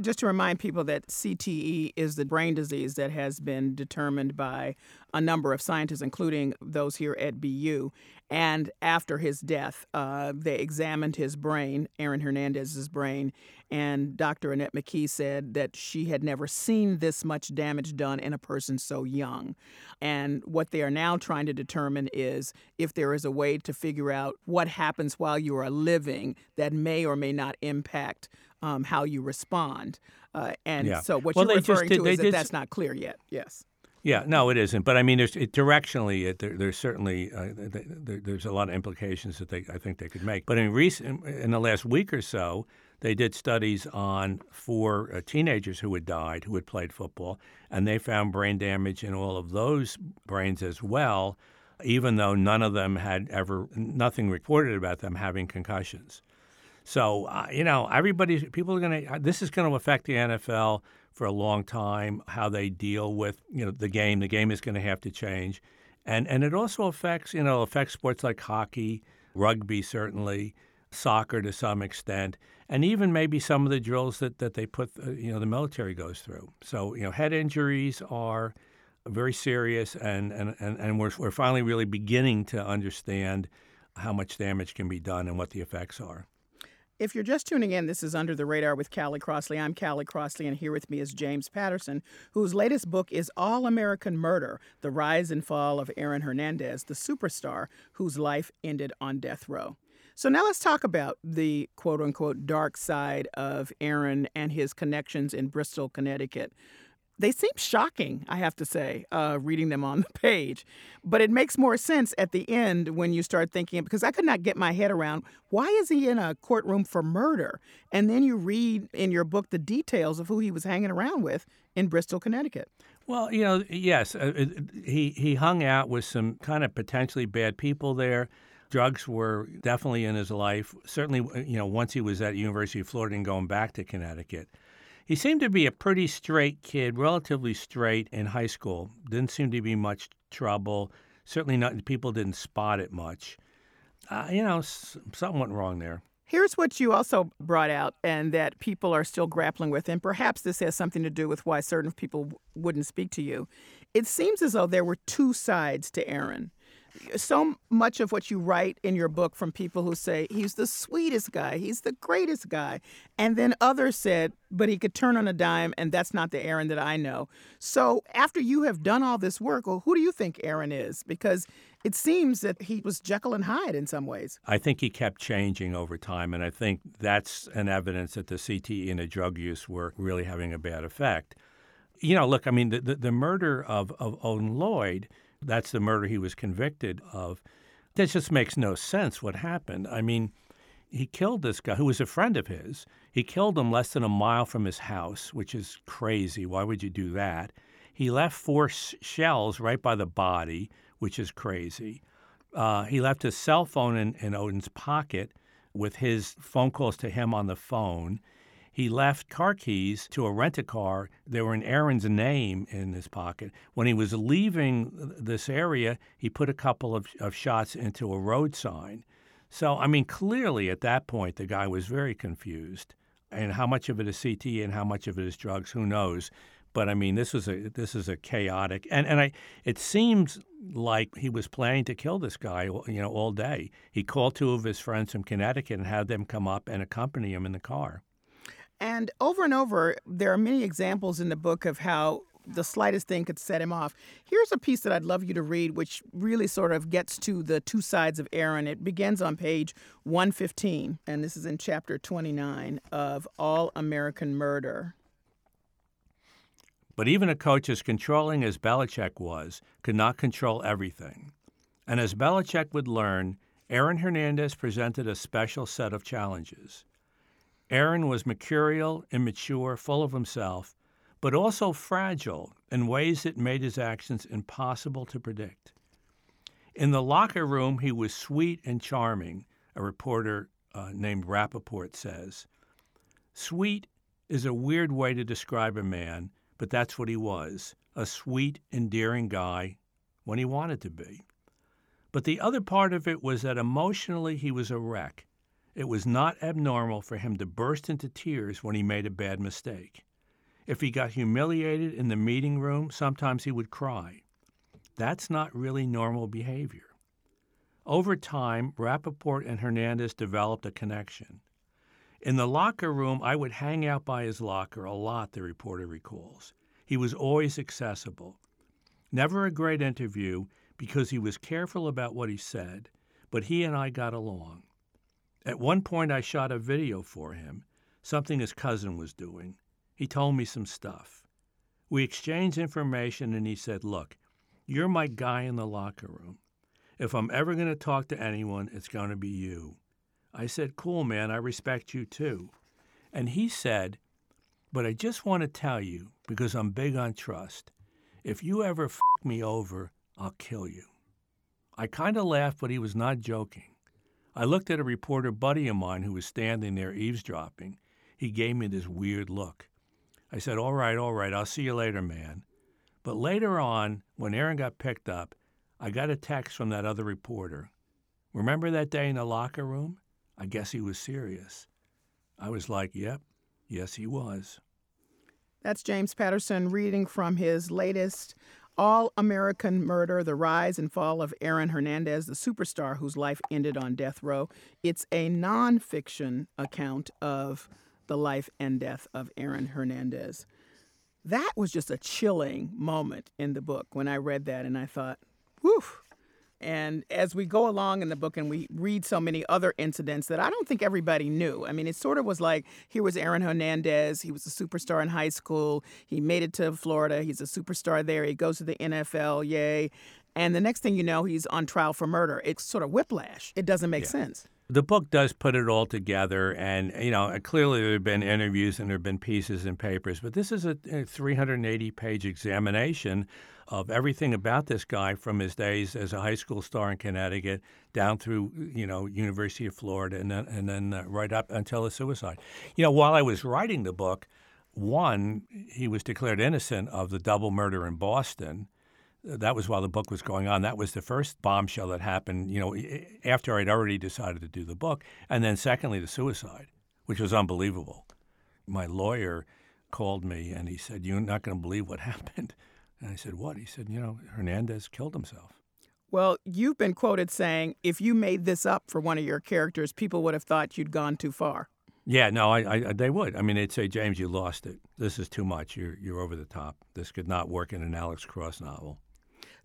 Just to remind people that CTE is the brain disease that has been determined by a number of scientists, including those here at BU. And after his death, uh, they examined his brain, Aaron Hernandez's brain, and Dr. Annette McKee said that she had never seen this much damage done in a person so young. And what they are now trying to determine is if there is a way to figure out what happens while you are living that may or may not impact um, how you respond. Uh, and Yeah. so what Well, you're referring did- to is that did that's not clear yet. Yes. Yeah, no, it isn't. But I mean, there's it, directionally, it, there, there's certainly uh, th- th- there, there's a lot of implications that they I think they could make. But in recent, in the last week or so, they did studies on four uh, teenagers who had died who had played football, and they found brain damage in all of those brains as well, even though none of them had ever nothing reported about them having concussions. So uh, you know, everybody, people are going to. This is going to affect the NFL for a long time. How they deal with you know the game. The game is going to have to change, and and it also affects you know affects sports like hockey, rugby certainly, soccer to some extent, and even maybe some of the drills that that they put uh, you know the military goes through. So you know, head injuries are very serious, and and and, and we're we're finally really beginning to understand how much damage can be done and what the effects are. If you're just tuning in, this is Under the Radar with Callie Crossley. I'm Callie Crossley, and here with me is James Patterson, whose latest book is All American Murder The Rise and Fall of Aaron Hernandez, the superstar whose life ended on death row. So now let's talk about the quote unquote dark side of Aaron and his connections in Bristol, Connecticut. They seem shocking, I have to say, uh, reading them on the page. But it makes more sense at the end when you start thinking, because I could not get my head around why is he in a courtroom for murder? And then you read in your book the details of who he was hanging around with in Bristol, Connecticut. Well, you know, yes, uh, he he hung out with some kind of potentially bad people there. Drugs were definitely in his life. Certainly, uh, you know, once he was at University of Florida and going back to Connecticut. He seemed to be a pretty straight kid, relatively straight in high school. Didn't seem to be much trouble. Certainly not people didn't spot it much. Uh, you know, something went wrong there. Here's what you also brought out, and that people are still grappling with, and perhaps this has something to do with why certain people wouldn't speak to you. It seems as though there were two sides to Aaron. So much of what you write in your book from people who say he's the sweetest guy, he's the greatest guy, and then others said, but he could turn on a dime, and that's not the Aaron that I know. So after you have done all this work, well, who do you think Aaron is? Because it seems that he was Jekyll and Hyde in some ways. I think he kept changing over time, and I think that's an evidence that the CTE and the drug use were really having a bad effect. You know, look, I mean, the, the, the murder of, of Odin Lloyd, that's the murder he was convicted of. That just makes no sense what happened. I mean, he killed this guy who was a friend of his. He killed him less than a mile from his house, which is crazy. Why would you do that? He left four s- shells right by the body, which is crazy. Uh, he left his cell phone in, in Odin's pocket with his phone calls to him on the phone. He left car keys to a rent a car. They were in Aaron's name in his pocket. When he was leaving this area, he put a couple of, of shots into a road sign. So, I mean, clearly at that point, the guy was very confused. And how much of it is CT and how much of it is drugs, who knows? But I mean, this was a this is a chaotic, and and I it seems like he was planning to kill this guy, you know, all day. He called two of his friends from Connecticut and had them come up and accompany him in the car. And over and over, there are many examples in the book of how the slightest thing could set him off. Here's a piece that I'd love you to read, which really sort of gets to the two sides of Aaron. It begins on page 115, and this is in chapter 29 of All American Murder. But even a coach as controlling as Belichick was could not control everything. And as Belichick would learn, Aaron Hernandez presented a special set of challenges. Aaron was mercurial, immature, full of himself, but also fragile in ways that made his actions impossible to predict. In the locker room, he was sweet and charming, a reporter uh, named Rapoport says. Sweet is a weird way to describe a man but that's what he was a sweet, endearing guy when he wanted to be. But the other part of it was that emotionally he was a wreck. It was not abnormal for him to burst into tears when he made a bad mistake. If he got humiliated in the meeting room, sometimes he would cry. That's not really normal behavior. Over time, Rapoport and Hernandez developed a connection. In the locker room, I would hang out by his locker a lot, the reporter recalls. He was always accessible. Never a great interview because he was careful about what he said, but he and I got along. At one point, I shot a video for him, something his cousin was doing. He told me some stuff. We exchanged information, and he said, Look, you're my guy in the locker room. If I'm ever going to talk to anyone, it's going to be you. I said, Cool, man, I respect you too. And he said, But I just want to tell you, because I'm big on trust, if you ever f me over, I'll kill you. I kind of laughed, but he was not joking. I looked at a reporter buddy of mine who was standing there eavesdropping. He gave me this weird look. I said, All right, all right, I'll see you later, man. But later on, when Aaron got picked up, I got a text from that other reporter. Remember that day in the locker room? I guess he was serious. I was like, yep, yes, he was. That's James Patterson reading from his latest All American Murder The Rise and Fall of Aaron Hernandez, the superstar whose life ended on death row. It's a nonfiction account of the life and death of Aaron Hernandez. That was just a chilling moment in the book when I read that, and I thought, whew, and as we go along in the book and we read so many other incidents that I don't think everybody knew. I mean, it sort of was like here was Aaron Hernandez. He was a superstar in high school. He made it to Florida. He's a superstar there. He goes to the NFL. Yay. And the next thing you know, he's on trial for murder. It's sort of whiplash. It doesn't make yeah. sense. The book does put it all together, and you know clearly there have been interviews and there have been pieces and papers, but this is a 380-page examination of everything about this guy from his days as a high school star in Connecticut down through you know University of Florida and then and then uh, right up until his suicide. You know, while I was writing the book, one he was declared innocent of the double murder in Boston. That was while the book was going on. That was the first bombshell that happened. You know, after I'd already decided to do the book, and then secondly the suicide, which was unbelievable. My lawyer called me and he said, "You're not going to believe what happened." And I said, What? He said, You know, Hernandez killed himself. Well, you've been quoted saying if you made this up for one of your characters, people would have thought you'd gone too far. Yeah, no, I, I, they would. I mean, they'd say, James, you lost it. This is too much. You're, you're over the top. This could not work in an Alex Cross novel.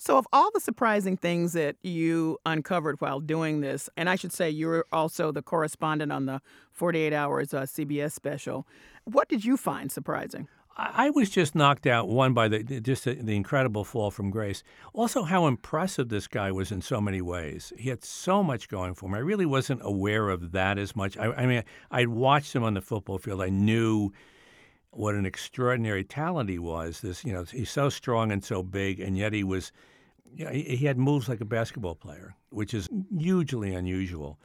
So, of all the surprising things that you uncovered while doing this, and I should say you're also the correspondent on the 48 Hours uh, CBS special, what did you find surprising? I was just knocked out one by the just the, incredible fall from grace. Also, how impressive this guy was in so many ways. He had so much going for him. I really wasn't aware of that as much. I, I mean, I'd watched him on the football field. I knew what an extraordinary talent he was. This, you know, he's so strong and so big, and yet he was, you know, he, he had moves like a basketball player, which is hugely unusual.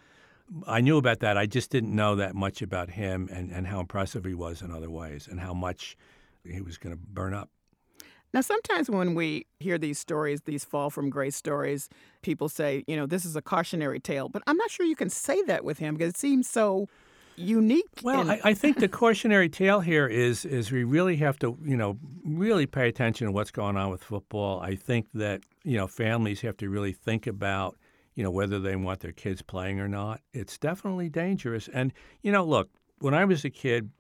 I knew about that. I just didn't know that much about him and, and how impressive he was in other ways and how much he was going to burn up. Now, sometimes when we hear these stories, these fall from grace stories, people say, you know, this is a cautionary tale. But I'm not sure you can say that with him because it seems so unique. Well, I, I think the cautionary tale here is is we really have to, you know, really pay attention to what's going on with football. I think that you know families have to really think about you know whether they want their kids playing or not. It's definitely dangerous. And you know, look, when I was a kid,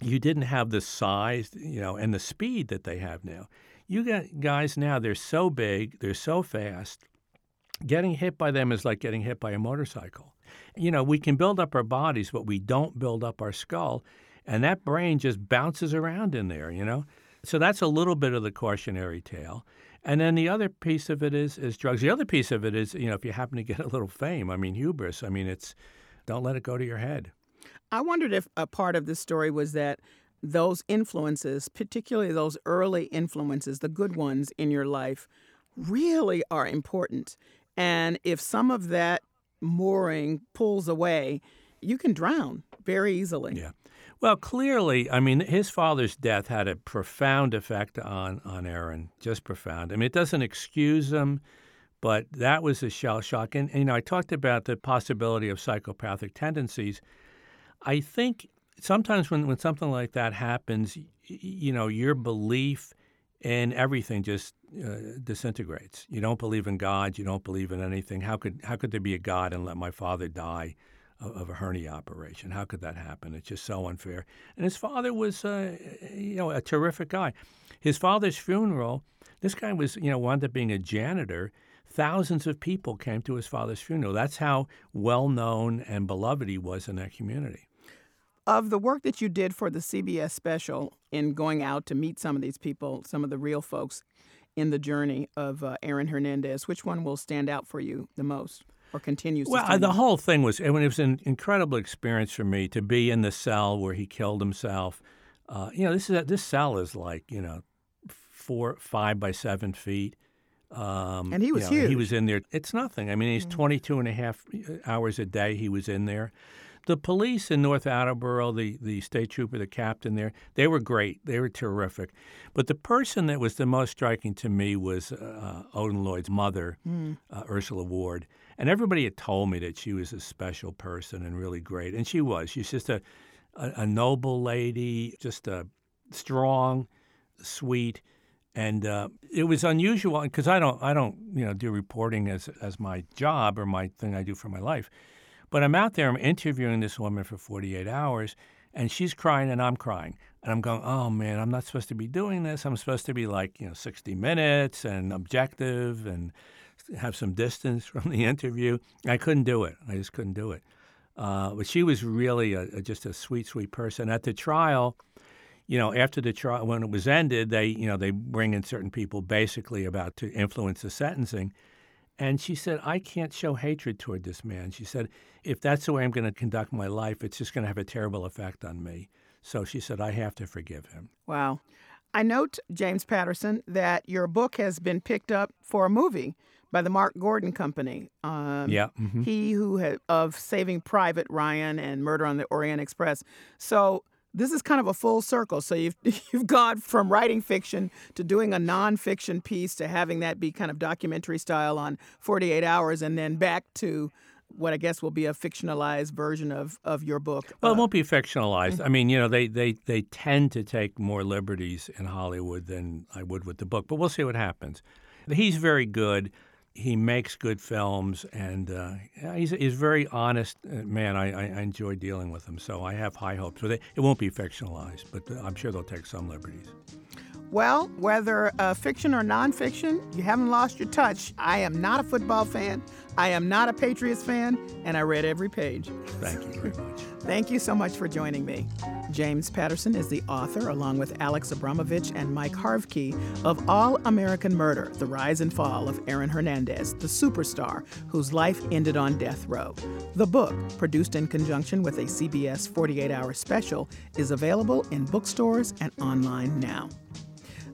you didn't have the size, you know, and the speed that they have now. You got guys now; they're so big, they're so fast. Getting hit by them is like getting hit by a motorcycle. You know, we can build up our bodies, but we don't build up our skull, and that brain just bounces around in there. You know, so that's a little bit of the cautionary tale. And then the other piece of it is is drugs. The other piece of it is, you know, if you happen to get a little fame, I mean, hubris. I mean, it's don't let it go to your head. I wondered if a part of this story was that those influences, particularly those early influences, the good ones in your life, really are important. And if some of that mooring pulls away, you can drown very easily. Yeah. Well, clearly, I mean, his father's death had a profound effect on on Aaron, just profound. I mean, it doesn't excuse him, but that was a shell shock. And, and you know, I talked about the possibility of psychopathic tendencies. I think sometimes when, when something like that happens, you know, your belief in everything just uh, disintegrates. You don't believe in God. You don't believe in anything. How could how could there be a God and let my father die of, of a hernia operation? How could that happen? It's just so unfair. And his father was, uh, you know, a terrific guy. His father's funeral. This guy was, you know, wound up being a janitor. Thousands of people came to his father's funeral. That's how well known and beloved he was in that community of the work that you did for the CBS special in going out to meet some of these people, some of the real folks in the journey of uh, Aaron Hernandez, which one will stand out for you the most or continues well, to stand the whole thing was, I mean, it was an incredible experience for me to be in the cell where he killed himself. Uh, you know, this is this cell is like you know, four, five by seven feet. Um, And he was you know, He was in there. It's nothing. I mean, he's 22 and a half hours a day. He was in there. The police in North Attleboro, the, the state trooper, the captain there, they were great. They were terrific. But the person that was the most striking to me was uh, Odin Lloyd's mother, Mm. uh, Ursula Ward. And everybody had told me that she was a special person and really great. And she was. She's just a, a, a noble lady, just a strong, sweet. And uh, it was unusual because I don't, I don't, you know, do reporting as as my job or my thing I do for my life. But I'm out there, I'm interviewing this woman for 48 hours, and she's crying and I'm crying. And I'm going, oh man, I'm not supposed to be doing this. I'm supposed to be like, you know, 60 minutes and objective and have some distance from the interview. I couldn't do it. I just couldn't do it. Uh, but she was really a, a, just a sweet, sweet person. At the trial, you know, after the trial, when it was ended, they, you know, they bring in certain people basically about to influence the sentencing. And she said, I can't show hatred toward this man. She said, if that's the way I'm going to conduct my life, it's just going to have a terrible effect on me. So she said, I have to forgive him. Wow. I note, James Patterson, that your book has been picked up for a movie by the Mark Gordon Company. Um, Yeah, mhm. He who had, of Saving Private Ryan and Murder on the Orient Express. So this is kind of a full circle. So you've you've gone from writing fiction to doing a nonfiction piece to having that be kind of documentary style on 48 Hours, and then back to what I guess will be a fictionalized version of of your book. Well, Uh, it won't be fictionalized. I mean, you know, they, they, they tend to take more liberties in Hollywood than I would with the book, but we'll see what happens. He's very good. He makes good films, and uh, he's, he's a very honest uh, man. I, I, enjoy dealing with him, so I have high hopes. It, it won't be fictionalized, but uh, I'm sure they'll take some liberties. Well, whether uh, fiction or nonfiction, you haven't lost your touch. I am not a football fan. I am not a Patriots fan, and I read every page. Thank you very much. Thank you so much for joining me. James Patterson is the author, along with Alex Abramovich and Mike Harvkey, of All American Murder The Rise and Fall of Aaron Hernandez, the superstar whose life ended on death row. The book, produced in conjunction with a CBS 48 hour special, is available in bookstores and online now.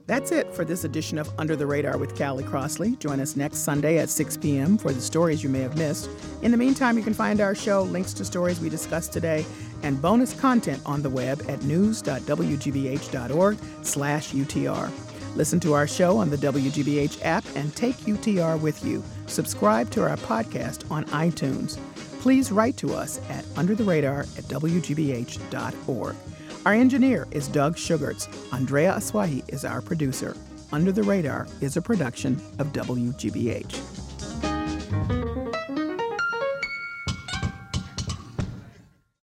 That's it for this edition of Under the Radar with Callie Crossley. Join us next Sunday at 6 p.m. for the stories you may have missed. In the meantime, you can find our show, links to stories we discussed today, and bonus content on the web at news.wgbh.org slash UTR. Listen to our show on the WGBH app and take UTR with you. Subscribe to our podcast on iTunes. please write to us at undertheradar at wgbh.org. Our engineer is Doug Sugarts. Andrea Aswahi is our producer. Under the Radar is a production of WGBH.